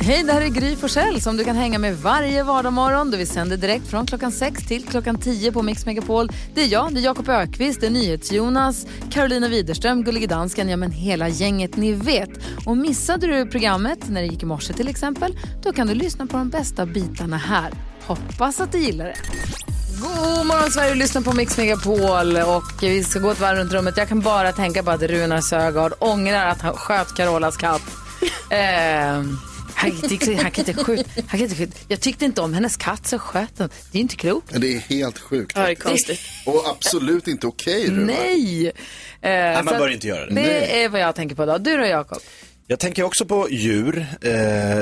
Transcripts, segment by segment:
Hej, det här är Gry Forssell som du kan hänga med varje vardagsmorgon. Vi sänder direkt från klockan 6 till klockan 10 på Mix Megapol. Det är jag, det är Jakob Ökvist, det är NyhetsJonas, Carolina Widerström, Gullige Dansken, ja men hela gänget ni vet. Och missade du programmet när det gick i morse till exempel, då kan du lyssna på de bästa bitarna här. Hoppas att du gillar det. God morgon Sverige, lyssna på Mix Megapol och vi ska gå ett varv runt rummet. Jag kan bara tänka på att Runar Sögaard ångrar att han sköt Carolas katt. Eh, han, tyckte- han kan inte skjuta. Han kan inte skjuta. Jag tyckte inte om hennes katt så sköt den. Det är inte klokt. Men Det är helt sjukt. Ja, det är konstigt. Och absolut inte okej Runar. Nej! Eh, man så bör inte göra det. Det är vad jag tänker på idag. Du då Jakob? Jag tänker också på djur. Eh,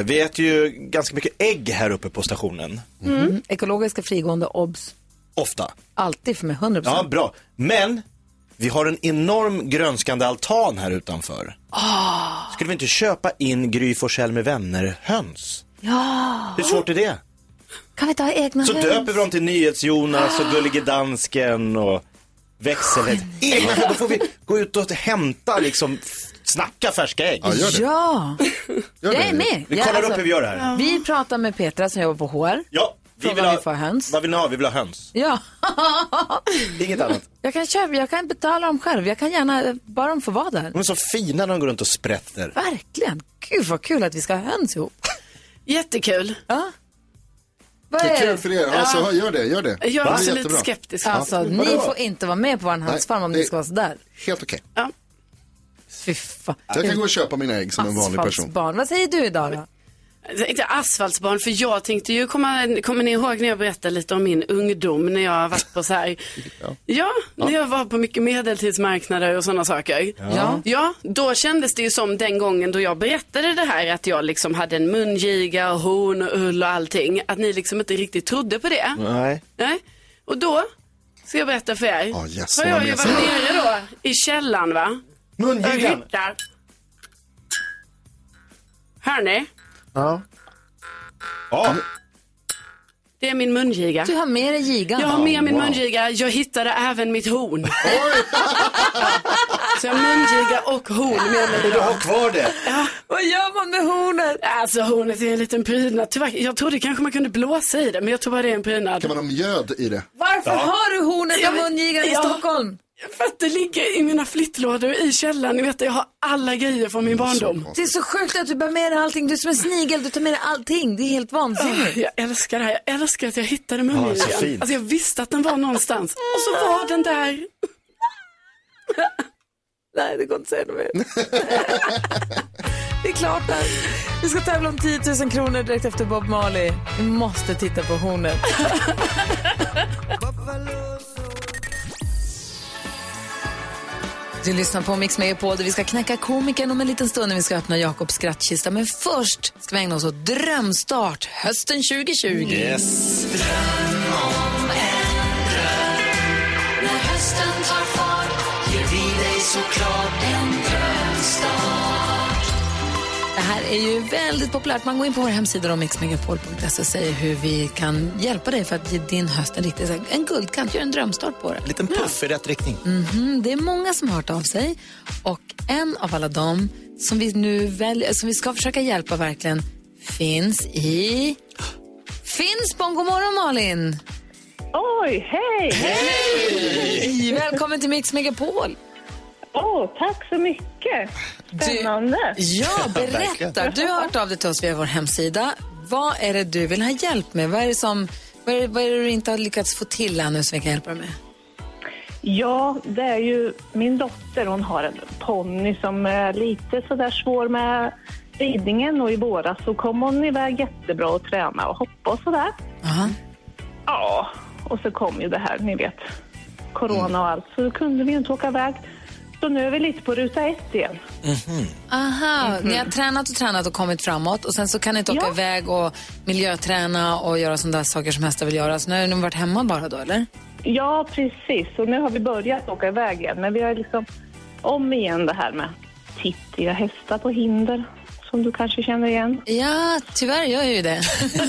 vi äter ju ganska mycket ägg här uppe på stationen. Mm. Ekologiska frigående obs. Ofta. Alltid för mig, 100%. Ja, bra. Men vi har en enorm grönskande altan här utanför. Skulle vi inte köpa in Gry Forssell med vänner-höns? Ja! Hur svårt är det? Kan vi inte ha egna Så höns? döper vi dem till NyhetsJonas och Gullige Dansken och Växelhet. Egna höns, då får vi gå ut och hämta liksom, snacka färska ägg. Ja, gör det. Ja! Gör Jag det. är med. Vi Jag- kollar alltså, upp hur vi gör det här. Vi pratar med Petra som jobbar på HR. Ja, vi vill ha, vi får höns. Vad vill ni ha? Vi vill ha höns. Ja. Inget annat. Jag kan köpa, jag kan betala dem själv. Jag kan gärna, bara de får vara där. De är så fina när de går runt och sprätter. Verkligen. Gud vad kul att vi ska ha höns ihop. Jättekul. Ja. Vad Det är är kul det? för er. Alltså, gör det, gör det. Jag är också lite jättebra. skeptisk. Alltså, ni får inte vara med på vår hönsfarm om det- ni ska vara sådär. Helt okej. Ja. Fy fan. Jag kan gå och köpa mina ägg som en vanlig person. Asfaltsbarn. Vad säger du idag då? Inte asfaltsbarn, för jag tänkte ju, komma, kommer ni ihåg när jag berättade lite om min ungdom när jag har varit på så här, ja, när jag var på mycket medeltidsmarknader och sådana saker. Ja. Ja, då kändes det ju som den gången då jag berättade det här att jag liksom hade en mungiga och horn och ull och allting, att ni liksom inte riktigt trodde på det. Nej. Nej. Och då, ska jag berätta för er, Ja, yes, har jag ju varit nere då i källan va. Mungigan. hittar. Ja. Ja. Det är min mungiga. Du har med dig gigan. Jag har med min wow. mungiga. Jag hittade även mitt horn. Så jag har mungiga och horn med mig. Och du har kvar det. Vad gör man med hornet? Alltså hornet är en liten prydnad. Tyvärr, jag trodde kanske man kunde blåsa i det, men jag tror bara det är en prydnad. Kan man ha mjöd i det? Varför har du hornet Ja, men- mungigan i ja. Stockholm? För att det ligger i mina flyttlådor i källaren. Ni vet, jag har alla grejer från min barndom. Det är så sjukt att du bär med dig allting. Du är som en snigel, du tar med dig allting. Det är helt vansinnigt. Jag älskar det här. Jag älskar att jag hittade Ja, så mungigan. fint. alltså jag visste att den var någonstans. Och så var den där. Nej, det går inte att säga något mer. det är klart där. Vi ska tävla om 10 000 kronor direkt efter Bob Marley. Vi måste titta på hornet. Du lyssnar på Mix Megapol där vi ska knäcka komikern om en liten stund när vi ska öppna Jakobs skrattkista. Men först ska vi ägna oss åt drömstart hösten 2020. Yes. När hösten tar fart ger vi dig såklart en drömstart. Det här är ju väldigt populärt. Man går in på vår hemsida om mixmegapol.se och säger hur vi kan hjälpa dig för att ge din höst en riktig en guldkant, gör en drömstart på det. En liten puff i rätt riktning. Mm, det är många som har hört av sig och en av alla dem som vi nu väljer, som vi ska försöka hjälpa verkligen finns i Finspång. God morgon Malin! Oj, hej! Hej! Välkommen till Mix Megapol. Åh, tack så mycket. Spännande. Ja, berätta. Du har hört av dig till oss via vår hemsida. Vad är det du vill ha hjälp med? Vad är det, som, vad är det, vad är det du inte har lyckats få till ännu som vi kan hjälpa dig med? Ja, det är ju min dotter. Hon har en ponny som är lite sådär svår med ridningen och i våras så kom hon iväg jättebra och träna och hoppa och sådär. Aha. Ja, och så kom ju det här, ni vet, corona och allt. Så då kunde vi inte åka iväg. Så nu är vi lite på ruta ett igen. Aha, ni har tränat och tränat och kommit framåt och sen så kan ni inte åka Ja. iväg och miljöträna och göra sådana där saker som hästar vill göra. Så nu har ni varit hemma bara då, eller? Ja, precis. Och nu har vi börjat åka iväg igen. Men vi har liksom om igen det här med tittiga hästar på hinder. Som du kanske känner igen. Ja, tyvärr gör jag ju det.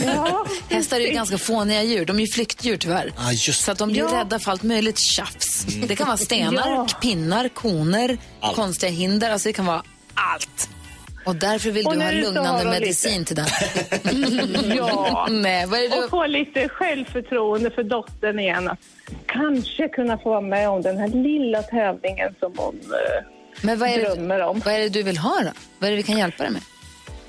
Ja, Hästar är ju ganska fåniga djur. De är ju flyktdjur tyvärr. Ah, just Så att de blir Ja. rädda för allt möjligt tjafs. Det kan vara stenar, Ja. pinnar, koner, Allt. konstiga hinder. Alltså det kan vara allt. Och därför vill Och du ha lugnande medicin lite. till den. Ja, Nej, vad är det och få lite självförtroende för dottern igen. Att kanske kunna få vara med om den här lilla tävlingen som hon eh, Men vad är, det, drömmer om. vad är det du vill ha då? Vad är det vi kan hjälpa dig med?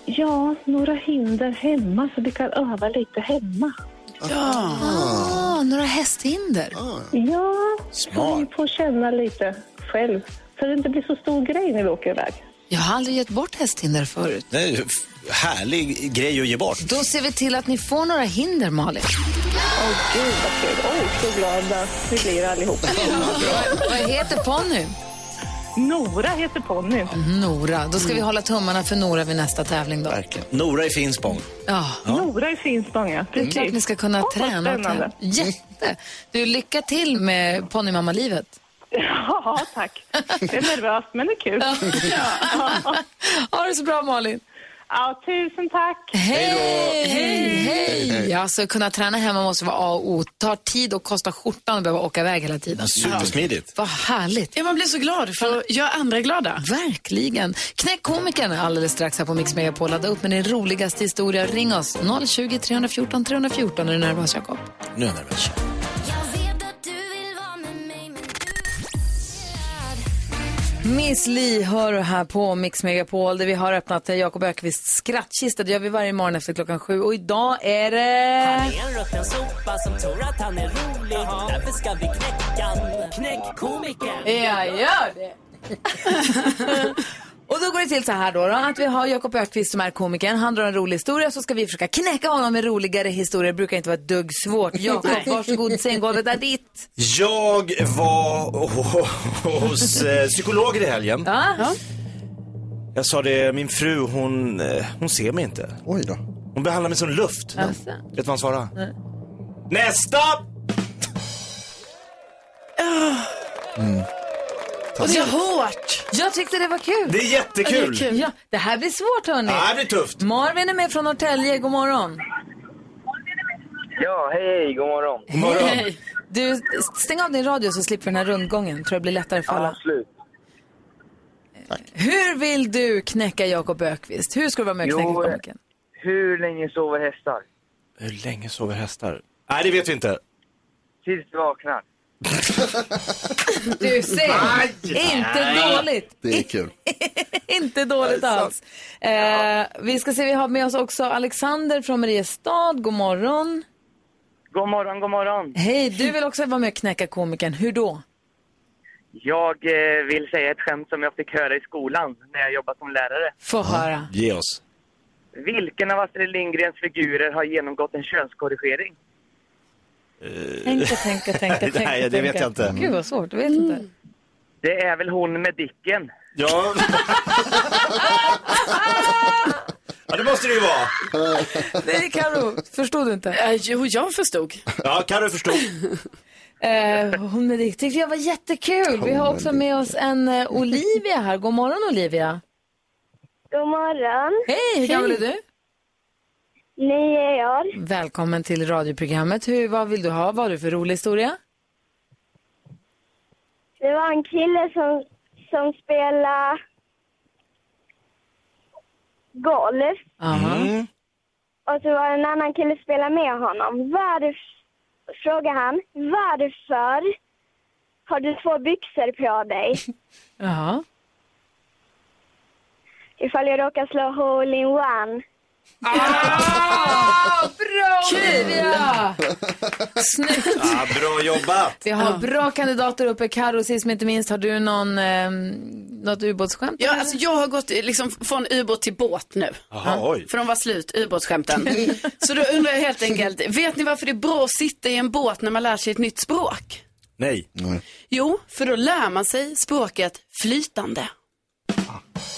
Ja, några hinder hemma så vi kan öva lite hemma. Ah, några hästhinder. Ja, Smart. så vi får känna lite själv. Så det inte blir så stor grej när vi åker iväg. Jag har aldrig gett bort hästhinder förut. F- härlig grej att ge bort. Då ser vi till att ni får några hinder, Malin. Åh gud vad kul. Oj, så glada vi blir allihopa. Vad heter ponnyn? Nora heter ponnyn. Nora. Då ska vi hålla tummarna för Nora vid nästa tävling då. Verkligen. Nora i Finspång. Ja, Nora i Finspång, ja. det är klart ni ska kunna vad träna. och spännande. tävla. Jätte. Du, lycka till med ponnymammalivet. Ja, tack. Det är nervöst, men det är kul. Ha det så bra, Malin. Ja, tusen tack. Hej! Hej! Hej! Alltså, kunna träna hemma måste vara A och O. tar tid och kostar skjortan att behöva åka iväg hela tiden. Supersmidigt. Vad härligt. Ja, man blir så glad för att göra andra glada. Verkligen. Knäck komikern alldeles strax här på Mix Megapol. Ladda upp med din roligaste historia. Ring oss 020 314 314 är du nervös, Jakob. Nu är jag nervös. Miss Li hör här på Mix Megapol där vi har öppnat Jakob Ökvists skrattkista. Det gör vi varje morgon efter klockan sju. Och idag är det... En rutten sopa som tror att han är rolig Därför ska vi knäcka han. Knäck komikern Jag gör det. Och då går det till så här då, då att vi har Jakob Ökvist som är komikern. Han drar en rolig historia så ska vi försöka knäcka honom med roligare historier. Det brukar inte vara ett dugg svårt. Jakob, varsågod, scenggolvet är ditt. Jag var hos eh, psykolog i helgen. Ja. Jag sa det, min fru hon, eh, hon ser mig inte. Oj då. Hon behandlar mig som luft. Alltså. Vet du vad han svarade? Nästa! Och det är hårt. Jag tyckte det var kul. Det är jättekul! kul. Ja, det här blir svårt hörni. Ja, det blir tufft. Marvin är med från Norrtälje, god morgon. Ja, hej, hej, god morgon. God morgon. Hej. Du, stäng av din radio så slipper vi den här rundgången. Tror jag blir lättare för alla. Absolut. Hur vill du knäcka Jakob Ökvist? Hur ska du vara med och knäcka Jo, komikern? Hur länge sover hästar? Hur länge sover hästar? Nej, det vet vi inte. Tills de vaknar. Du ser, inte dåligt. Det är kul. inte dåligt alls. Eh, vi ska se, vi har med oss också Alexander från Mariestad. God morgon. God morgon, god morgon. Hej, du vill också vara med och knäcka komikern. Hur då? Jag eh, vill säga ett skämt som jag fick höra i skolan när jag jobbade som lärare. Få höra. Ge oss. Vilken av Astrid Lindgrens figurer har genomgått en könskorrigering? Tänka, tänka, tänka, tänka. Nej, det vet jag inte. Gud vad svårt, du vet inte. Det är väl hon med Dicken. Ja. ja, det måste det ju vara. Nej, Karo, förstod du inte? Eh, jo, jag förstod. Ja, Carro förstod. Eh, hon med det tyckte jag var jättekul. Vi har också med oss en eh, Olivia här. God morgon Olivia. God morgon. Hej, hur gammal är du? Nio år. Välkommen till radioprogrammet. Hur, vad vill du ha? Vad har du för rolig historia? Det var en kille som, som spelade golf. Aha. Och så var det en annan kille som spelade med honom. Varför, frågade han, varför har du två byxor på dig? Jaha. Ifall jag råkar slå hole in one. Ah, bra Olivia! Snyggt. Ja, bra jobbat. Vi har bra kandidater uppe. Karo, sist men inte minst, har du någon, eh, något ubåtsskämt? Ja, alltså, jag har gått liksom, från ubåt till båt nu. Jaha, oj. För de var slut, ubåtsskämten. Så då undrar jag helt enkelt, vet ni varför det är bra att sitta i en båt när man lär sig ett nytt språk? Nej. Jo, för då lär man sig språket flytande.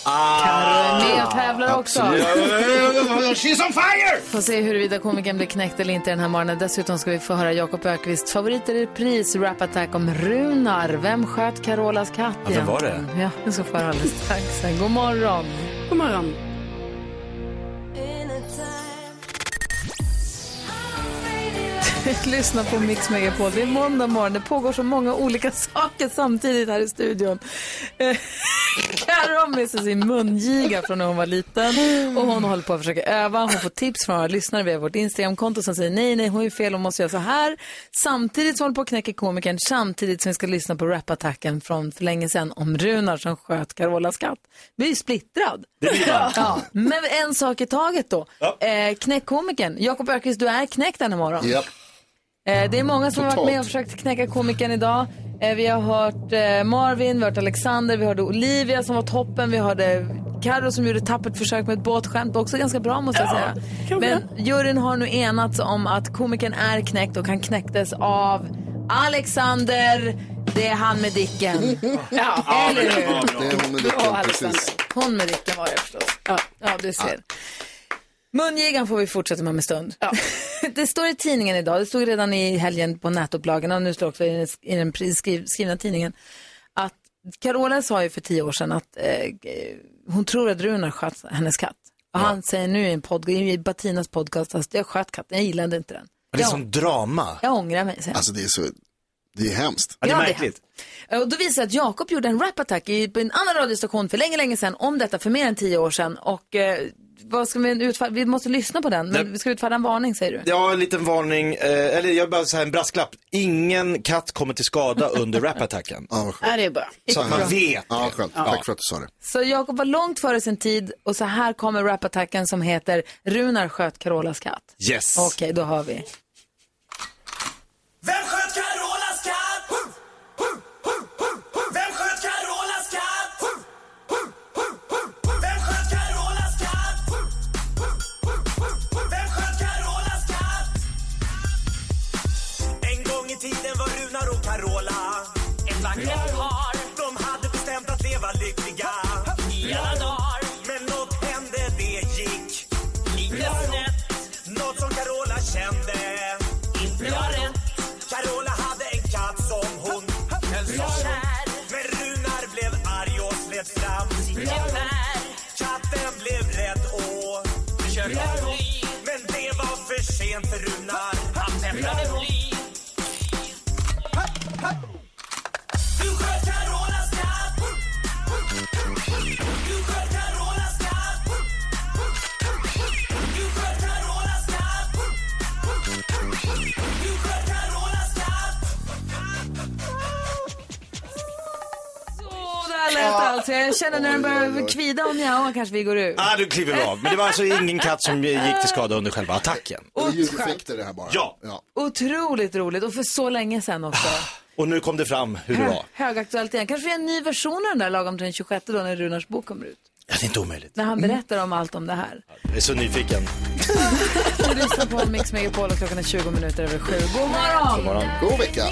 Karo är med och tävlar också. She's on fire! Får se huruvida komikern blir knäckt eller inte den här morgonen. Dessutom ska vi få höra Jakob Ökvists favorit i repris, Rap Attack om Runar. Vem sköt Carolas katt Ja, vem var det? Ja, vi ska få höra alldeles strax. God morgon. God morgon. Lyssna på Mix Megapol. Det är måndag morgon. Det pågår så många olika saker samtidigt här i studion. Eh, Carro har med sig sin mungiga från när hon var liten och hon håller på att försöka öva. Hon får tips från våra lyssnare via vårt Instagramkonto som säger nej, nej, hon är fel, hon måste göra så här. Samtidigt som hon håller på att knäcka komikern, samtidigt som vi ska lyssna på rapattacken från för länge sedan om Runar som sköt Carolas katt. Vi är splittrad. Det blir man. Ja, men en sak i taget då. Ja. Eh, knäckkomikern, Jakob Öqvist, du är knäckt den här morgonen. Japp. Eh, det är många som har varit med och försökt knäcka komikern idag. Eh, vi har hört eh, Marvin, vi har hört Alexander, vi hörde Olivia som var toppen, vi hörde Carro som gjorde ett tappert försök med ett båtskämt, också ganska bra måste jag säga. Men juryn har nu enats om att komikern är knäckt och han knäcktes av Alexander, det är han med Dicken. Ja. Eller hur? Det är hon med Dicken, precis. Hon med Dicken var det förstås. Ja, ja du ser. Mungigan får vi fortsätta med om en stund. det står i tidningen idag, det stod redan i helgen på nätupplagorna och nu står det också i den, skrivna tidningen att Carola sa ju för tio år sedan att eh, hon tror att Runar sköt hennes katt. Och han säger nu i en podd, i Batinas podcast att jag sköt katten, jag gillade inte den. Det är Jag, sån drama. jag ångrar mig, säger. Alltså det är så, det är hemskt. Ja, det är Ja, märkligt. Och då visar det att Jakob gjorde en rap-attack i- på en annan radiostation för länge, länge sedan om detta för mer än tio år sedan. Och eh, vad ska vi utfärda? Vi måste lyssna på den, men Nej. vi ska utfärda en varning säger du. Ja, en liten varning, eh, eller jag bara säga en brasklapp. Ingen katt kommer till skada under rapattacken. Ja, vad skönt. Ja, det är bra. Så att man vet. Ja, skönt. Tack för att du sa det. Så Jakob var långt före sin tid och så här kommer rap-attacken som heter Runar sköt Carolas katt. Yes. Okej, då har vi. Vem sköt ett Jag känner när den börjar kvida och mjaua kanske vi går ut. Ah, du kliver av. Men det var alltså ingen katt som gick till skada under själva attacken. Det är ljudeffekter det här bara. Ja. ja. Otroligt roligt och för så länge sedan också. Och nu kom det fram hur det var. Högaktuellt igen. Kanske en ny version av den där lagom till den 26 då när Runars bok kommer ut. Ja, det är inte omöjligt. När han berättar om allt om det här. Jag är så nyfiken. Du lyssnar på Mix Megapol och klockan är 20 minuter över sju. God morgon! God vecka.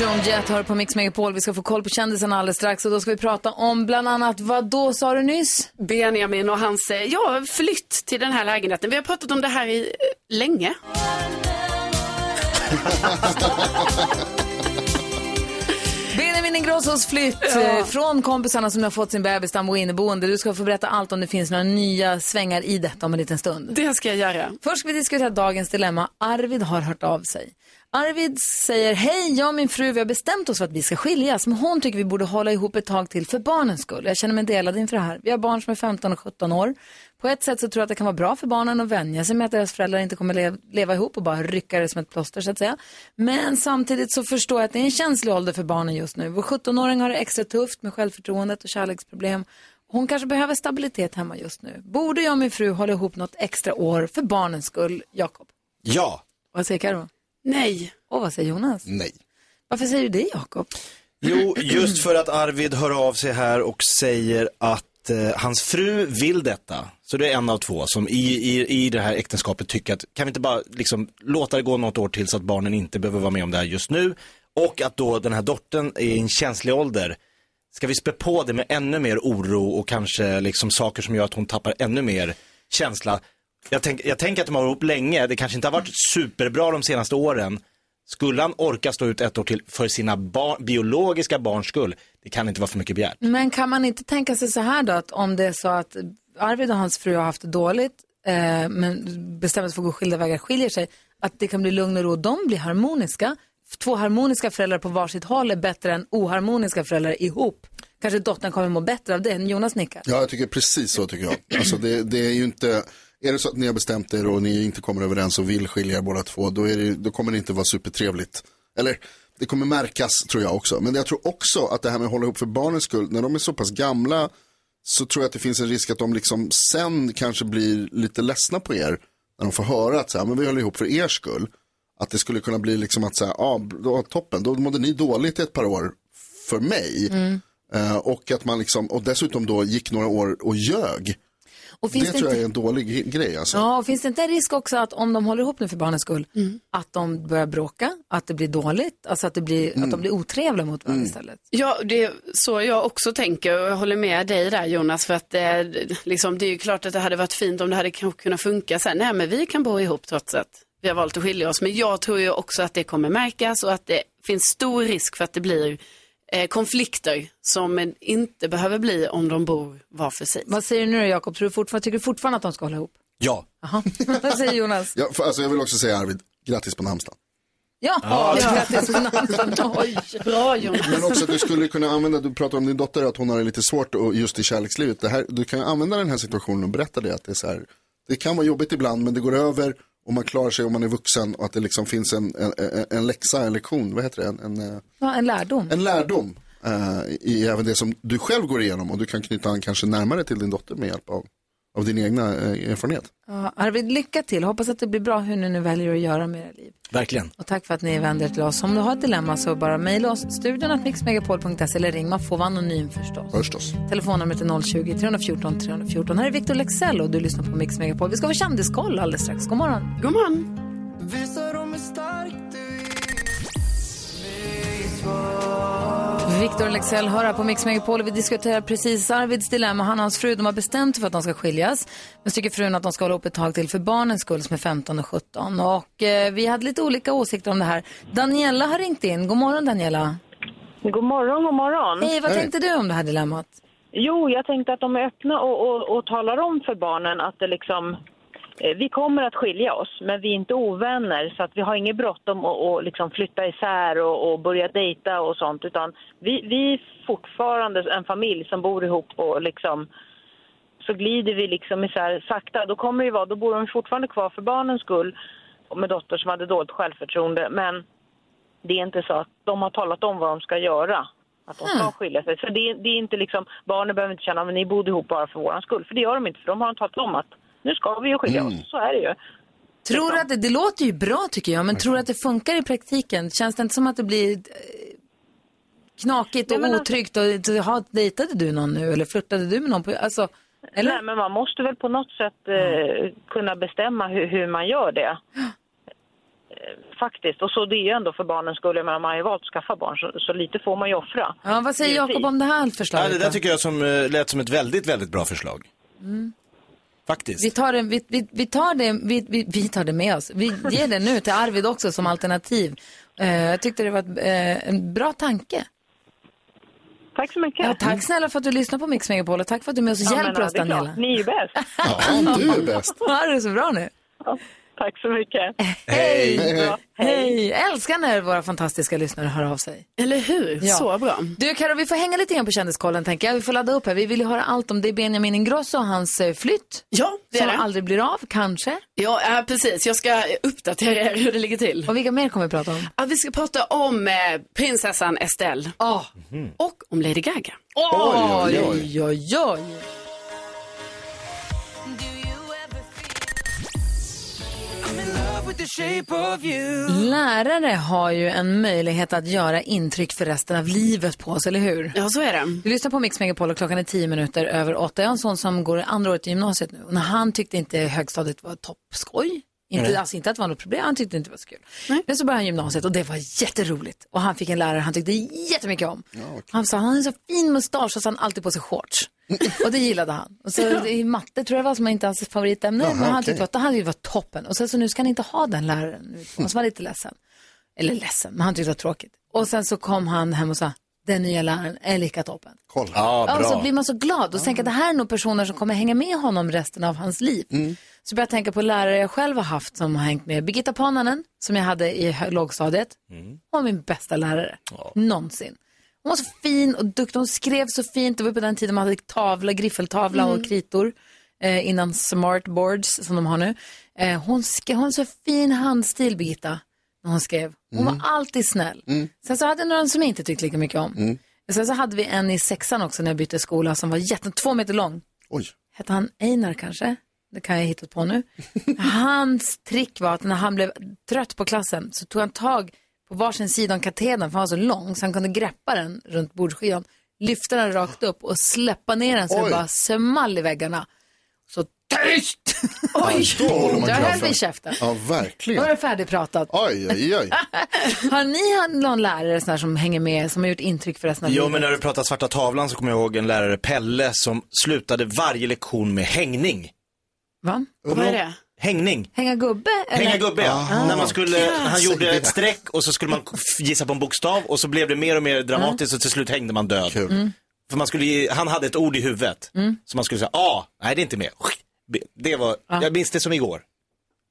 John Jett hör på Mix Megapol. Vi ska få koll på kändisarna alldeles strax och då ska vi prata om bland annat vad då sa du nyss? Benjamin och hans eh, ja, flytt till den här lägenheten. Vi har pratat om det här i eh, länge. Benjamin Ingrossos flytt eh, från kompisarna som har fått sin bebis Dambo inneboende. Du ska få berätta allt om det finns några nya svängar i detta om en liten stund. Det ska jag göra. Först ska vi diskutera dagens dilemma. Arvid har hört av sig. Arvid säger, hej, jag och min fru vi har bestämt oss för att vi ska skiljas, men hon tycker vi borde hålla ihop ett tag till för barnens skull. Jag känner mig delad inför det här. Vi har barn som är 15 och 17 år. På ett sätt så tror jag att det kan vara bra för barnen att vänja sig med att deras föräldrar inte kommer le- leva ihop och bara rycka det som ett plåster så att säga. Men samtidigt så förstår jag att det är en känslig ålder för barnen just nu. Vår 17-åring har det extra tufft med självförtroendet och kärleksproblem. Hon kanske behöver stabilitet hemma just nu. Borde jag och min fru hålla ihop något extra år för barnens skull, Jakob? Ja. Vad säger Karo? Nej. Och vad säger Jonas? Nej. Varför säger du det, Jakob? Jo, just för att Arvid hör av sig här och säger att eh, hans fru vill detta. Så det är en av två som i, i, i det här äktenskapet tycker att kan vi inte bara liksom låta det gå något år till så att barnen inte behöver vara med om det här just nu. Och att då den här dottern är i en känslig ålder. Ska vi spä på det med ännu mer oro och kanske liksom saker som gör att hon tappar ännu mer känsla. Jag, tänk, jag tänker att de har varit ihop länge, det kanske inte har varit superbra de senaste åren. Skulle han orka stå ut ett år till för sina barn, biologiska barns skull, det kan inte vara för mycket begärt. Men kan man inte tänka sig så här då, att om det är så att Arvid och hans fru har haft det dåligt, eh, men bestämmer sig för att gå skilda vägar skiljer sig, att det kan bli lugn och ro, de blir harmoniska. Två harmoniska föräldrar på varsitt håll är bättre än oharmoniska föräldrar ihop. Kanske dottern kommer må bättre av det än Jonas nickar. Ja, jag tycker precis så tycker jag. Alltså det, det är ju inte, är det så att ni har bestämt er och ni inte kommer överens och vill skilja er båda två, då, det, då kommer det inte vara supertrevligt. Eller det kommer märkas tror jag också. Men jag tror också att det här med att hålla ihop för barnens skull, när de är så pass gamla så tror jag att det finns en risk att de liksom sen kanske blir lite ledsna på er. När de får höra att så här, men vi håller ihop för er skull. Att det skulle kunna bli liksom att säga, ja, då, toppen, då mådde ni dåligt i ett par år för mig. Eh, och att man liksom, och dessutom då gick några år och ljög. Och Det, finns det, tror jag inte... är en dålig grej alltså. Ja, och finns det inte en risk också att om de håller ihop nu för barnens skull, att de börjar bråka, att det blir dåligt, alltså att, det blir, att de blir otrevliga mot varandra istället? Ja, det är så jag också tänker och jag håller med dig där Jonas för att eh, liksom, det är ju klart att det hade varit fint om det hade kunnat funka sen. Nej, men vi kan bo ihop trots att vi har valt att skilja oss. Men jag tror ju också att det kommer märkas och att det finns stor risk för att det blir eh, konflikter som inte behöver bli om de bor var för sig. Vad säger du nu då Jakob? Tror du fortfarande, tycker du fortfarande att de ska hålla ihop? Ja. Jaha. Vad säger Jonas? Ja, för, alltså jag vill också säga Arvid, grattis på namnsdagen. Ja, Ja. grattis på namnsdagen. Oj. Bra Jonas. Men också att du skulle kunna använda, du pratar om din dotter, att hon har det lite svårt och just i kärlekslivet. Det här, du kan ju använda den här situationen och berätta det, att det är så här, det kan vara jobbigt ibland men det går över och man klarar sig om man är vuxen och att det liksom finns en, en, en, läxa, en lektion, vad heter det, en, en, eh, Ja, en lärdom. en lärdom eh, i även det som du själv går igenom. Och du kan knyta an kanske närmare till din dotter med hjälp av, av din egna eh, erfarenhet. Ja, Arvid, lycka till. Hoppas att det blir bra hur ni nu väljer att göra med era liv. Verkligen. Och tack för att ni vänder er till oss. Om du har ett dilemma så bara mejla oss, studion att mixmegapol.se eller ring. Man får vara anonym förstås. Förstås. Telefonnumret är 020-314 314. Här är Victor Lexell och du lyssnar på Mix Megapol. Vi ska få kändiskoll alldeles strax. God morgon. God morgon. Victor Lexell hör här på Mix Megapol och vi diskuterar precis Arvids dilemma. Han och hans fru de har bestämt sig för att de ska skiljas. Men tycker frun att de ska hålla upp ett tag till för barnens skull som är 15 och 17. Och eh, vi hade lite olika åsikter om det här. Daniela har ringt in. God morgon Daniela. God morgon, god morgon. Hej, vad tänkte du om det här dilemmat? Jo, jag tänkte att de är öppna och, och, och talar om för barnen att det liksom, vi kommer att skilja oss, men vi är inte ovänner så att vi har inget bråttom att och liksom flytta isär och, och börja dejta och sånt, utan vi, vi är fortfarande en familj som bor ihop och liksom så glider vi liksom isär sakta. Då kommer det vara, då bor de fortfarande kvar för barnens skull och med dotter som hade dåligt självförtroende, men det är inte så att de har talat om vad de ska göra. Att de ska skilja sig. Så det, det är inte liksom, barnen behöver inte känna att ni bodde ihop bara för våran skull. För det gör de inte, för de har talat om att nu ska vi ju skilja oss. Så är det ju. Tror du att det, det låter ju bra tycker jag, men tror du att det funkar i praktiken? Känns det inte som att det blir eh, knakigt och Nej, men alltså- otryggt? Och, ha, dejtade du någon nu eller flörtade du med någon? På, alltså, eller? Nej, men man måste väl på något sätt eh, kunna bestämma hur, hur man gör det. Eh, Faktiskt. Och så det är ju ändå för barnens skull. Jag menar, man har ju valt att skaffa barn, så, så lite får man ju offra. Ja, vad säger. Jakob om det här Ja, förslaget? det där då? tycker jag som, eh, lät som ett väldigt, väldigt bra förslag. Faktiskt. Vi tar det, vi, vi, vi, tar det, vi, vi, vi tar det med oss. Vi ger det nu till Arvid också som alternativ. Eh, jag tyckte det var ett, eh, en bra tanke. Tack så mycket. Ja, tack snälla för att du lyssnar på Mix Megapol och tack för att du är med oss och Ja, hjälper oss det är klart. Daniela. Ni är ju bäst. Ja, du är bäst. Ha det så bra nu. Ja, tack så mycket. Hej! Hej! Jag älskar när våra fantastiska lyssnare hör av sig. Eller hur? Ja. Så bra. Du Karo, vi får hänga lite grann på kändiskollen tänker jag. Vi får ladda upp här. Vi vill ju höra allt om det är Benjamin Ingrosso och hans eh, flytt. Ja, det är Som det. aldrig blir av, kanske. Ja, ja, precis. Jag ska uppdatera er hur det ligger till. Och vilka mer kommer vi prata om? Ja, vi ska prata om eh, prinsessan Estelle Åh, och om Lady Gaga. oj, oj, oj, oj. Lärare har ju en möjlighet att göra intryck för resten av livet på oss, eller hur? Ja, så är det. Du lyssnar på Mix Megapol och klockan är tio minuter över åtta. Jag har en son som går andra året i gymnasiet nu. Och när han tyckte inte högstadiet var toppskoj, inte, alltså inte att det var något problem, han tyckte inte det var så kul. Men så började han gymnasiet och det var jätteroligt. Och han fick en lärare han tyckte jättemycket om. Han sa, han har en så fin mustasch och så han alltid på sig shorts. och det gillade han. Och så i matte tror jag det var som inte hans favoritämne, Jaha, men han tyckte att det hade ju varit toppen. Och sen så nu ska han inte ha den läraren. Så var han lite ledsen. Eller ledsen, men han tyckte det var tråkigt. Och sen så kom han hem och sa, den nya läraren är lika toppen. Kolla. Ja, Ja, och så bra. blir man så glad och så tänker att det här är nog personer som kommer hänga med honom resten av hans liv. Så började jag tänka på lärare jag själv har haft som har hängt med. Birgitta Pananen, som jag hade i lågstadiet. Hon var min bästa lärare någonsin. Hon var så fin och duktig, hon skrev så fint. Det var på den tiden man hade tavla, griffeltavla och kritor. Eh, innan smartboards som de har nu. Eh, hon, skrev, hon har så fin handstil, Birgitta, när hon skrev. Hon var alltid snäll. Sen så hade jag några som jag inte tyckte lika mycket om. Sen så hade vi en i sexan också när jag bytte skola som var jätte, två meter lång. Oj. Hette han Einar kanske? Det kan jag hitta på nu. Hans trick var att när han blev trött på klassen så tog han tag på varsin sida om katedern för han var så lång så han kunde greppa den runt bordsskivan, lyfta den rakt upp och släppa ner den så det Oj. bara small i väggarna. Så tyst! Oj, då håller man Jag höll klaffen. i käften. Ja, Då verkligen. var det färdigpratat. Oj, oj, oj. Har ni någon lärare sån här som hänger med, som har gjort intryck för resten av Jo, men när du pratar svarta tavlan så kommer jag ihåg en lärare, Pelle, som slutade varje lektion med hängning. Va? Vad är det? Hängning. Hänga gubbe? Eller? Hänga gubbe, ja. När man skulle, han gjorde ett streck och så skulle man gissa på en bokstav och så blev det mer och mer dramatiskt och till slut hängde man död. Kul. För man skulle, han hade ett ord i huvudet. Så man skulle säga A, nej det är inte med. Det var, jag minns det som igår.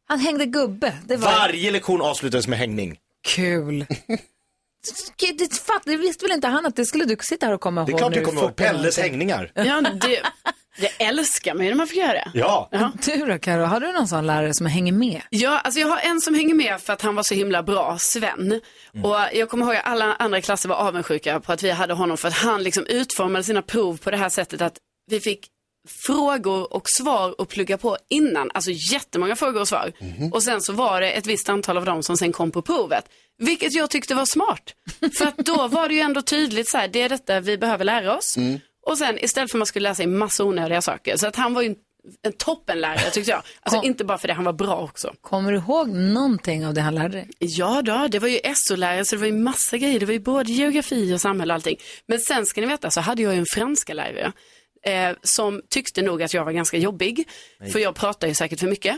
Han hängde gubbe. Det var Varje lektion avslutades med hängning. kul. Det, fatt, det visste väl inte han att det skulle du sitta här och komma ihåg Det är klart jag kommer ihåg 40 år Pelles hängningar. Ja, det, det älskar ju när man får göra det. Ja. Du då Karo, har du någon sån lärare som hänger med? Ja, alltså jag har en som hänger med för att han var så himla bra, Sven. Och jag kommer ihåg att alla andra klasser var avundsjuka på att vi hade honom för att han liksom utformade sina prov på det här sättet att vi fick frågor och svar att plugga på innan, alltså jättemånga frågor och svar. Och sen så var det ett visst antal av dem som sen kom på provet. Vilket jag tyckte var smart. För att då var det ju ändå tydligt så här, det är detta vi behöver lära oss. Och sen istället för att man skulle lära sig massa onödiga saker. Så att han var ju en, en toppenlärare tyckte jag. Alltså Kom. inte bara för det, han var bra också. Kommer du ihåg någonting av det han lärde dig? Ja då, det var ju SO-lärare så det var ju massa grejer. Det var ju både geografi och samhälle och allting. Men sen ska ni veta så hade jag ju en franska lärare eh, som tyckte nog att jag var ganska jobbig. För jag pratar ju säkert för mycket.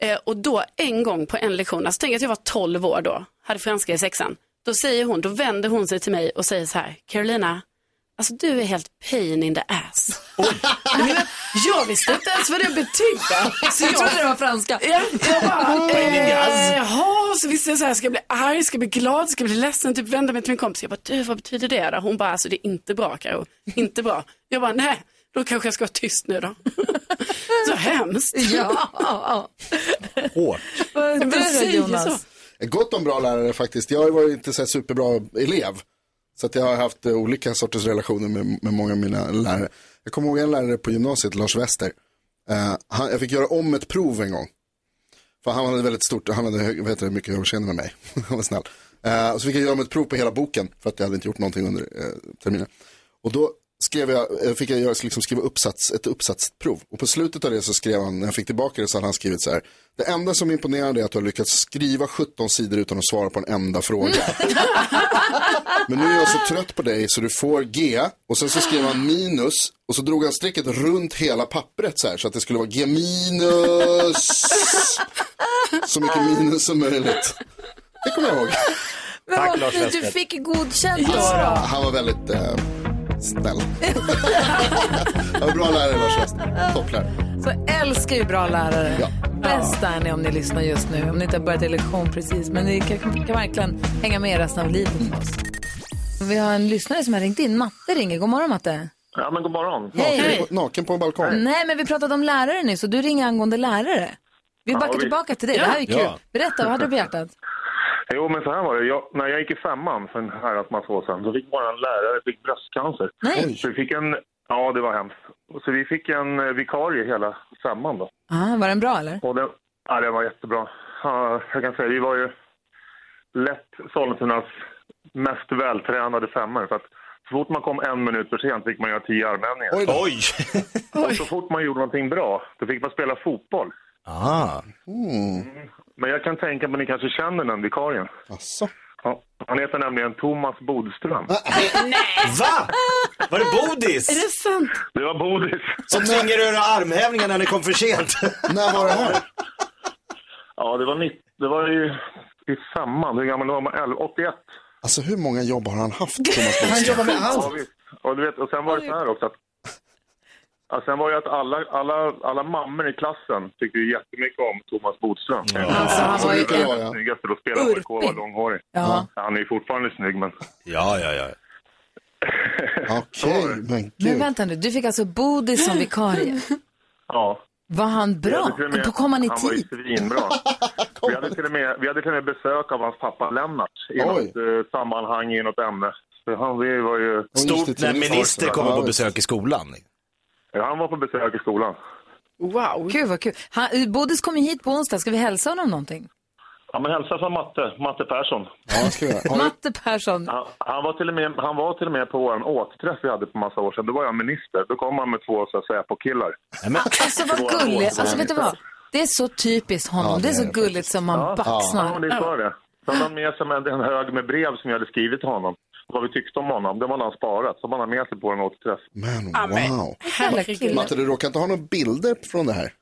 Eh, och då en gång på en lektion, alltså tänk att jag var 12 år då, hade franska i sexan. Då säger hon, då vänder hon sig till mig och säger så här, Carolina, alltså du är helt pain in the ass. Jag, visste inte ens vad det betydde. Så Jag trodde det var franska. Ja, jag bara, eh, jaha, så visste jag så här, ska jag bli arg, ska jag bli glad, ska jag bli ledsen, typ vända mig till min kompis. Jag bara, du, vad betyder det då? Hon bara, alltså det är inte bra Karo, inte bra. Jag bara, nej, då kanske jag ska vara tyst nu då. så hemskt. Ja. Hårt. Vad säger Jonas? Har Gott om bra lärare faktiskt. Jag har ju varit inte så superbra elev. Så att jag har haft eh, olika sorters relationer med, med många av mina lärare. Jag kommer ihåg en lärare på gymnasiet, Lars Wester. Eh, han, jag fick göra om ett prov en gång. För han hade väldigt stort, han hade hög- vad mycket överseende med mig. han var snäll. Eh, och så fick jag göra om ett prov på hela boken. För att jag hade inte gjort någonting under eh, terminen. Och då skrev jag, eh, fick jag göra, liksom skriva uppsats, ett uppsatsprov. Och på slutet av det så skrev han, när jag fick tillbaka det så hade han skrivit så här. Det enda som imponerar är att du har lyckats skriva 17 sidor utan att svara på en enda fråga. Men nu är jag så trött på dig så du får G. Och sen så skrev han minus. Och så drog han strecket runt hela pappret så här. Så att det skulle vara G minus. Så mycket minus som möjligt. Det kommer jag ihåg. Men Tack, vad Lars fint, du fick godkänt då. Han var väldigt eh, snäll. Var bra lärare Lars Wester. Topplärare. Så älskar ju bra lärare. Ja. Bäst är ni om ni lyssnar just nu. Om ni inte har börjat i lektion precis. Men ni kan, kan verkligen hänga med resten av livet med oss. Vi har en lyssnare som har ringt in. Matte ringer. God morgon Matte. Ja, men god morgon. Hej. Naken, på, naken på en balkong. Nej, men vi pratade om lärare nu, så du ringer angående lärare. Vi backar visst. tillbaka till det. Det här är kul. Ja. Berätta, vad hade du på hjärtat? Jo, men så här var det. Jag, när jag gick i femman för en herrans massa år sedan så fick vår lärare fick bröstcancer. Nej. Så vi fick en, ja det var hemskt. Så vi fick en eh, vikarie hela femman då. Ah, var den bra eller? Och den, ja, den var jättebra. Ja, jag kan säga, vi var ju lätt Sollentunas mest vältränade femmor. För att så fort man kom en minut för sent fick man göra tio armhävningar. Oj. Oj! Och så fort man gjorde någonting bra, då fick man spela fotboll. Ah. Men jag kan tänka mig att ni kanske känner den vikarien. Asså. Ja, han heter nämligen Thomas Bodström. Va? Var det Bodis? Är det sant? Det var Bodis. Som tvingade er att göra armhävningar när ni kom för sent? När var det här? Ja, det var, nitt, det var ju i samman. Hur gammal var man? 11, 81. Alltså hur många jobb har han haft, Thomas Han jobbar med Ja, allt. visst. Och, du vet, och sen var det så här också att Ja, sen var det att alla, alla, alla mammor i klassen tyckte ju jättemycket om Thomas Bodström. Alltså, han var ju en- den snyggaste då spelade AIK var långhårig. Ja. Han är ju fortfarande snygg men... Ja, ja, ja. Okej, men Men gud. vänta nu, du fick alltså Bodis som vikarie. Ja. Var han bra? med- Då kom han i Han var ju tid. svinbra. vi, hade till och med, vi hade till och med besök av hans pappa Lennart i Oj. något eh, sammanhang i något ämne. Så han vi var ju... Stort när minister kommer på besök i skolan. Ja, han var på besök i skolan. Wow. Gud vad kul. Han, Bodis kom ju hit på onsdag, ska vi hälsa honom någonting? Ja, men hälsa från Matte, Matte Persson. Ja, ska. Har Matte Persson. Han, han, var till och med, han var till och med på vår återträff vi hade på massa år sedan. Då var jag minister. Då kom han med två så att säga, på killar. Alltså vad gulligt. Alltså vet du vad? Det är så typiskt honom. Ja, det är det så är det gulligt som man Ja, baxnar. det sa det. Så hade han med sig en, en hög med brev som jag hade skrivit till honom. Vad vi tyckte om honom. Det var han sparat. Så man har med sig på en återträff. Men wow. Herregud. Matte, du råkar inte ha några bilder från det här?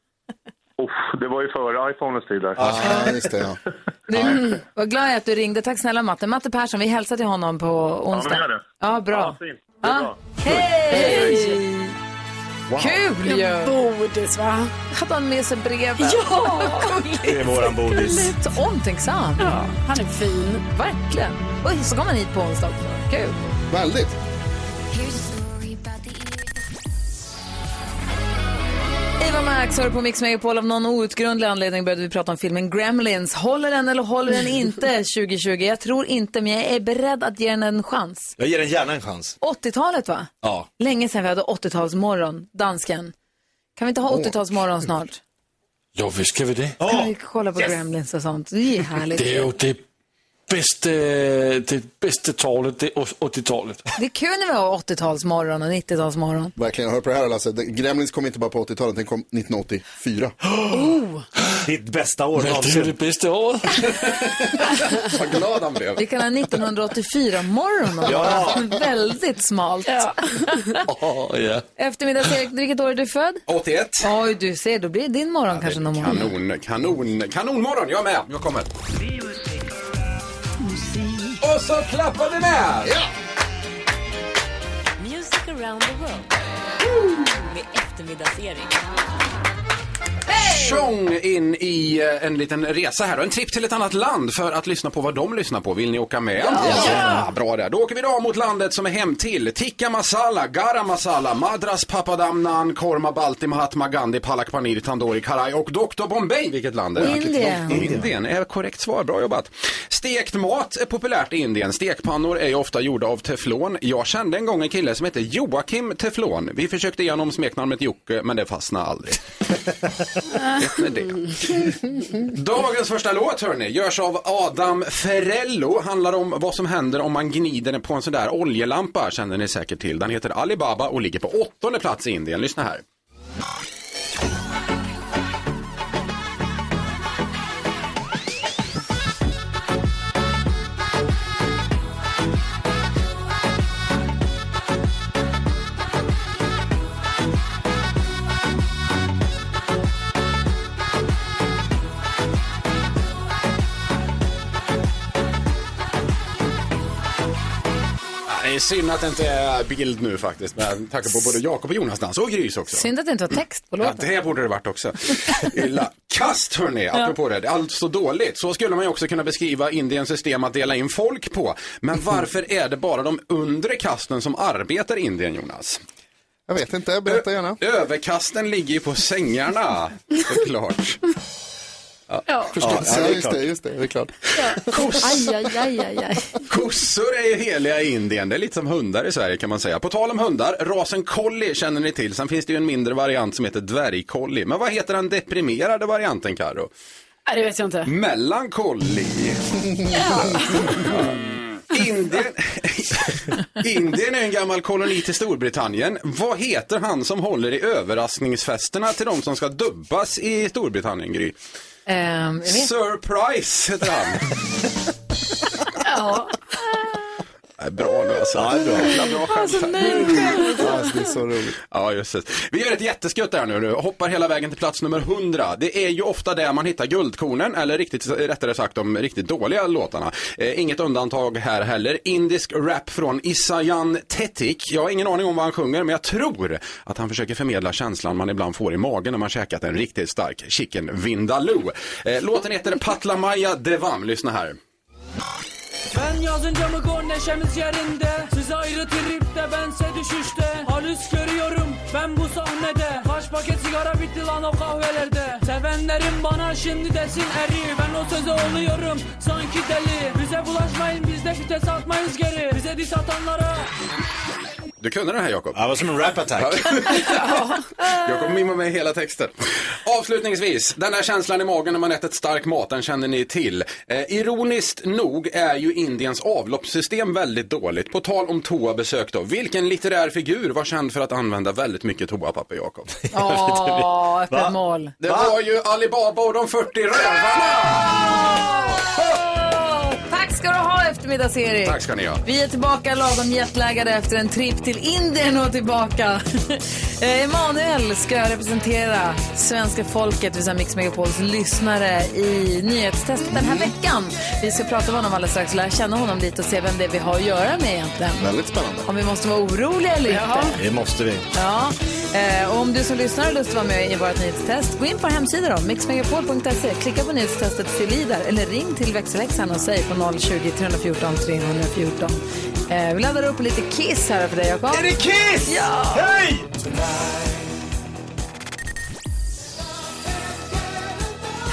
Uff, det var ju före iPhonens tid där. Ja, just det. Ja. Nu, vad glad jag är att du ringde. Tack snälla Matte. Matte Persson, vi hälsar till honom på Ja, men onsdag. gör det. Ja, bra. Ja, fint. Det är bra. Hej! Kul ju! Bodis va? Hade han med sig brevet? Ja! Det är våran Bodis. Så omtänksam. ja! Han är fin. Verkligen. Och så kom han hit på onsdag också. Kul. Väldigt. Eva Max hör på Mix Megapol. Av någon outgrundlig anledning började vi prata om filmen Gremlins. Håller den eller håller den inte 2020? Jag tror inte, men jag är beredd att ge den en chans. Jag ger den gärna en chans. 80-talet va? Ja. Länge sedan vi hade 80-talsmorgon, dansken. Kan vi inte ha 80-talsmorgon snart? Jo, visst kan vi det. Kan vi kolla på Gremlins och sånt? Det är härligt. Det är ju det bästa, det bästa talet, det är 80-talet. Det är kul när vi har 80-talsmorgon och 90-talsmorgon. Verkligen, hör på det här Lasse. Gremlins kom inte bara på 80-talet, den kom 1984. Ditt bästa år Men det är någonsin. det bästa året. Vad glad han blev. Vi kan ha 1984-morgon. Ja. Väldigt smalt. Ja. Eftermiddags-Erik, vilket år är du född? 81. Oj, du ser, då blir det din morgon kanske någon morgon. Kanon, kanon, kanonmorgon. Jag är med. Jag kommer. Så klappar vi med! Music around the world. Med eftermiddags-Erik. Tjong in i eh, en liten resa här och en tripp till ett annat land för att lyssna på vad de lyssnar på. Vill ni åka med? Ja! Bra där. Då åker vi då mot landet som är hem till tikka masala, garam masala, madras papadam naan, korma balti mahatma gandhi, palak paneer, tandoori karai och Dr Bombay. Vilket land är? Indien. Indien är korrekt svar. Bra jobbat. Stekt mat är populärt i Indien. Stekpannor är ju ofta gjorda av teflon. Jag kände en gång en kille som hette Joakim Teflon. Vi försökte ge honom smeknamnet Jocke, men det fastnade aldrig. Det? Dagens första låt hörni, görs av Adam Ferrello. Handlar om vad som händer om man gnider på en sån där oljelampa, känner ni säkert till. Den heter Alibaba och ligger på åttonde plats i Indien. Lyssna här. Det är synd att det inte är bild nu faktiskt, med tanke på både Jakob och Jonas dans och Grys också. Synd att det inte var text på Ja, låten. det borde det varit också. Illa. Kast hörni, apropå det. Det är alltså dåligt. Så skulle man ju också kunna beskriva Indiens system att dela in folk på. Men varför är det bara de undre kasten som arbetar i Indien, Jonas? Jag vet inte, berätta gärna. Överkasten ligger ju på sängarna, såklart. Ja. Förstås. Ja, Ja, just det, just det, det är klart. Aj, aj, aj, aj, aj. Kossor är ju heliga i Indien. Det är lite som hundar i Sverige kan man säga. På tal om hundar, rasen collie känner ni till. Sen finns det ju en mindre variant som heter dvärgcollie. Men vad heter den deprimerade varianten, Karo? Nej, det vet jag inte. Mellancollie. Indien... Indien är en gammal koloni till Storbritannien. Vad heter han som håller i överraskningsfesterna till de som ska dubbas i Storbritannien, Gry? Vet. Surprise heter han. Ja. Är bra nu alltså. Ja, bra. Jävla bra skämt Alltså här. nej, Alltså, det är så roligt. Ja, just det. Vi gör ett jätteskutt där nu, nu. Hoppar hela vägen till plats nummer 100. Det är ju ofta där man hittar guldkornen, eller riktigt, rättare sagt de riktigt dåliga låtarna. Eh, inget undantag här heller. Indisk rap från Isayan Tetik. Jag har ingen aning om vad han sjunger, men jag tror att han försöker förmedla känslan man ibland får i magen när man käkat en riktigt stark chicken vindaloo. Eh, låten heter Patlamaya Devam. Lyssna här. Ben yazınca mı gol neşemiz yerinde. Siz ayrı tripte bense düşüşte. Halüs görüyorum ben bu sahnede. Kaç paket sigara bitti lan o kahvelerde. Sevenlerim bana şimdi desin eri. Ben o söze oluyorum sanki deli. Bize bulaşmayın biz de vites atmayız geri. Bize dis atanlara Du kunde den här Jakob? Ja, det var som en rap attack. Jakob mimmar med hela texten. Avslutningsvis, den här känslan i magen när man ätit stark mat, den känner ni till. Eh, ironiskt nog är ju Indiens avloppssystem väldigt dåligt. På tal om toabesök då, vilken litterär figur var känd för att använda väldigt mycket toapapper, Jakob? Åh, öppet mål. Det var ju Alibaba och de 40 rövarna! Ska du ha eftermiddags-Erik. Tack ska ni ha. Vi är tillbaka lagom jetlaggade efter en tripp till Indien och tillbaka. Eh, Emanuel ska representera svenska folket, det vill säga Mix Megapols lyssnare i nyhetstestet den här veckan. Vi ska prata med honom alldeles strax, lära känna honom lite och se vem det är vi har att göra med egentligen. Väldigt spännande. Om vi måste vara oroliga eller inte. Det måste vi. Ja, eh, om du som lyssnar har lust att vara med i vårt nyhetstest, gå in på vår hemsida då, mixmegapol.se, klicka på nyhetstestet, fyll i där eller ring till växelläxan och säg på 020 314 314. Eh, vi laddar upp lite Kiss här för dig, Jakob. Är det Kiss? Ja! Hej!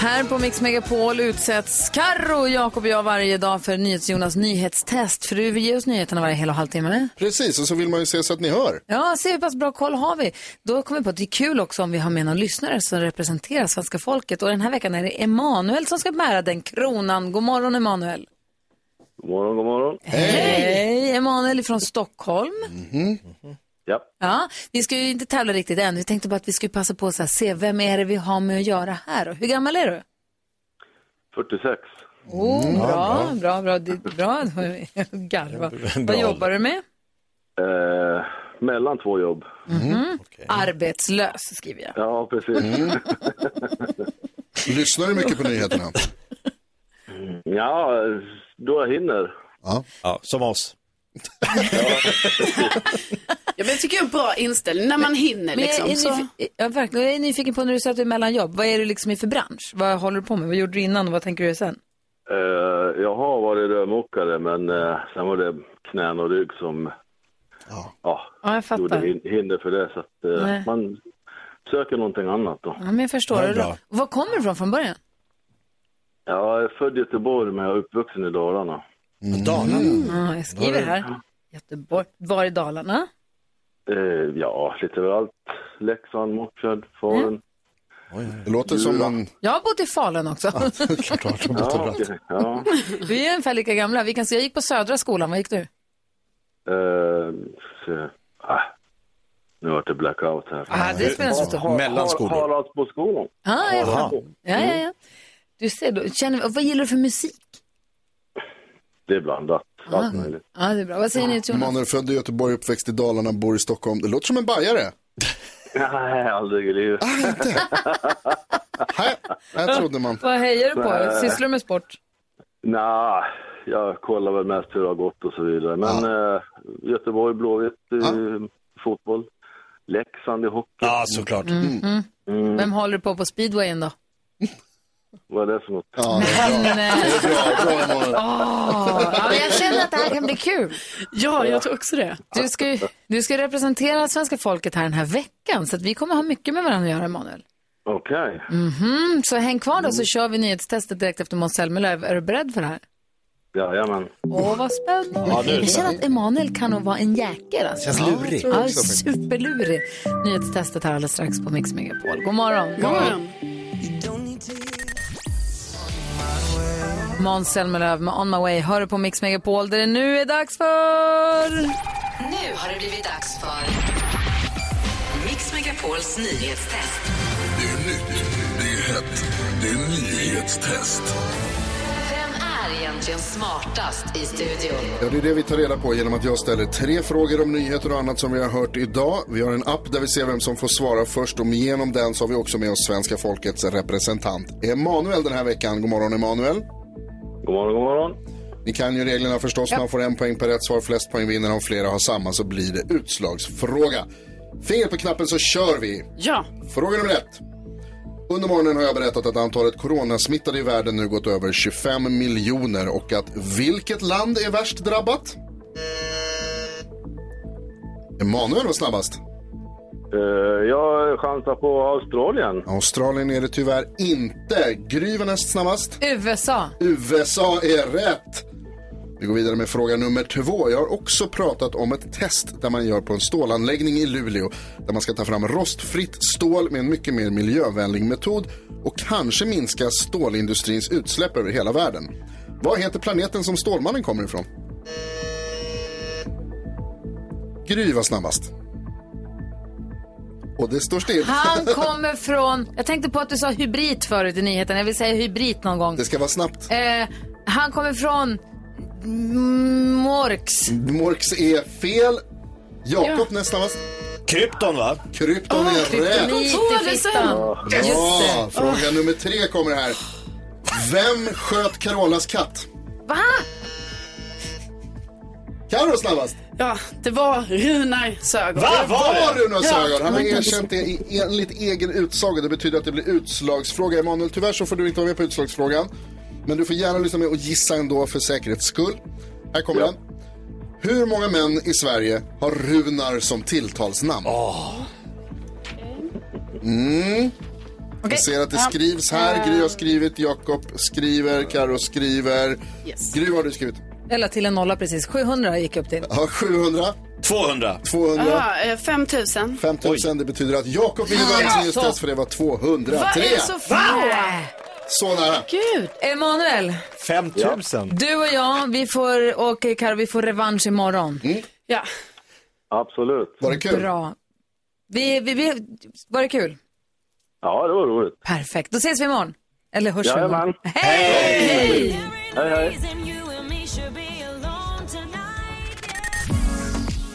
Här på Mix Megapol utsätts Karro, Jakob och jag varje dag för NyhetsJonas nyhetstest. För du vill ge oss nyheterna varje hel och halvtimme. Precis, och så vill man ju se så att ni hör. Ja, se hur pass bra koll har vi. Då kommer vi på att det är kul också om vi har med någon lyssnare som representerar svenska folket. Och den här veckan är det Emanuel som ska bära den kronan. God morgon Emanuel. God morgon, god morgon. Hej! Emanuel från Stockholm. Ja. Ja, vi ska ju inte tävla riktigt än. Vi tänkte bara att vi skulle passa på att se vem är det vi har med att göra här. Och hur gammal är du? 46. Oh, bra, bra, bra, är bra. Garva. Vad Bra jobbar du med? Eh, mellan två jobb. Mhm. Arbetslös skriver jag. Ja, precis. Mm. Lyssnar du mycket på nyheterna? Ja, då jag hinner. Ja, ja som oss. Ja, men jag tycker det är en bra inställning när man hinner. Men jag, Liksom, är så. ja, verkligen. jag är nyfiken på när du säger att du är mellan jobb. Vad är du liksom i för bransch? Vad håller du på med? Vad gjorde du innan och vad tänker du sen? Eh, jag har varit rörmokare, men eh, sen var det knän och rygg som ja, Ja, jag fattar. gjorde hin- hinder för det. Så att, Nej. man söker någonting annat då. Ja, men jag förstår. Ja, det. Var kommer du ifrån från början? Jag är född i Göteborg, men jag är uppvuxen i Dalarna. Dalarna? Ja, jag skriver här. Göteborg. Var i Dalarna? Eh, ja, lite överallt. Leksand, Mockfjärd, Falun. Det låter som en... Jag har bott i Falun också. klart du Ja, okej. ja. Vi är ungefär lika gamla. Vi kan se, jag gick på Södra skolan. Vad gick du? Eh, så, ah, nu har det blackout här. Ah, det spelar inte så stor. Har- Haraldsboskolan. Ah. Ja, ja, ja. Du ser, då, känner, vad gillar du för musik? Det är blandat. Allt möjligt. Ja, det är bra. Vad säger ni till Jonas? Emanuel född i Göteborg, uppväxt i Dalarna, bor i Stockholm. Det låter som en bajare. Nej, aldrig i livet. Det trodde man. Vad hejar du på? Nej. Sysslar du med sport? Nej, jag kollar väl mest hur det har gått och så vidare. Men eh, Göteborg, Blåvitt, eh, fotboll. Leksand i hockey. Ja, såklart. Mm. Mm. Vem håller du på på speedwayen då? Vad är det för något? Ja, Men, eh, bra, bra. Åh, ja, men jag känner att det här kan bli kul. Ja, jag tror också det. Du ska, ju- du ska representera svenska folket här den här veckan, så att vi kommer ha mycket med varandra att göra, Emanuel. Okej. Mhm, Så häng kvar då så kör vi nyhetstestet direkt efter Måns Zelmerlöw. Är du beredd för det här? Jajamän. Åh, vad spännande. Ja, nu är det jag känner att Emanuel kan nog vara en jäkel. Alltså. Känns lurig. Ja, superlurig. Nyhetstestet här alldeles strax på Mix Megapol. God morgon. God morgon. Måns Zelmerlöw med On My Way hör du på Mix Megapol där det nu är dags för... Nu har det blivit dags för Mix Megapols nyhetstest. Det är nytt, det är hett, det är nyhetstest. Vem är egentligen egentligen smartast i studion? Ja, det är det vi tar reda på genom att jag ställer tre frågor om nyheter och annat som vi har hört idag. Vi har en app där vi ser vem som får svara först och genom den så har vi också med oss svenska folkets representant Emanuel den här veckan. God morgon Emanuel. God morgon, god morgon. Ni kan ju reglerna förstås. Man får en poäng per rätt svar. Flest poäng vinner. Om flera har samma så blir det utslagsfråga. Finger på knappen så kör vi. Ja. Fråga nummer ett. Under morgonen har jag berättat att antalet coronasmittade i världen nu gått över 25 miljoner och att vilket land är värst drabbat? Emanuel var snabbast. Eh, jag chansar på Australien. Australien är det tyvärr inte. Gry var näst snabbast. USA. USA är rätt. Vi går vidare med fråga nummer två. Jag har också pratat om ett test där man gör på en stålanläggning i Luleå. Där man ska ta fram rostfritt stål med en mycket mer miljövänlig metod och kanske minska stålindustrins utsläpp över hela världen. Vad heter planeten som Stålmannen kommer ifrån? Gry var snabbast. Och det står still. Han kommer från, jag tänkte på att du sa hybrid förut i nyheten. Jag vill säga hybrid någon gång. Det ska vara snabbt. Eh, han kommer från Morks. Morks är fel. Jakob näst snabbast. Krypton va? Krypton är rätt. kryptonit i fittan. Bra! Fråga nummer tre kommer här. Vem sköt Carolas katt? Va? Carro snabbast. Ja, det var Runar Sögaard. Det var Runar Sögaard. Han har Ja. erkänt det i- enligt egen utsago. Det betyder att det blir utslagsfråga. Emanuel, tyvärr så får du inte vara med på utslagsfrågan. Men du får gärna lyssna med och gissa ändå för säkerhets skull. Här kommer den. Hur många män i Sverige har Runar som tilltalsnamn? Mm. Jag ser att det Ja. skrivs här. Gry har skrivit, Jakob skriver, Karo skriver. Yes. Gry, vad har du skrivit? La till en nolla precis. 700 gick upp till. Ja, 700. 200. 200. Aha, eh, 5 000. 5000, det betyder att Jakob vinner dagens nyhetstest för det var 203. Vad är det så få? Så nära. Gud. Emanuel, 5000. du och jag, vi får, och Karo, vi får revansch imorgon. Ja. Absolut. Var det kul? Bra. Vi, vi, vi, var det kul? Ja, det var roligt. Perfekt. Då ses vi imorgon. Eller hörs vi Jajamän. imorgon. Hej! Hej, hej.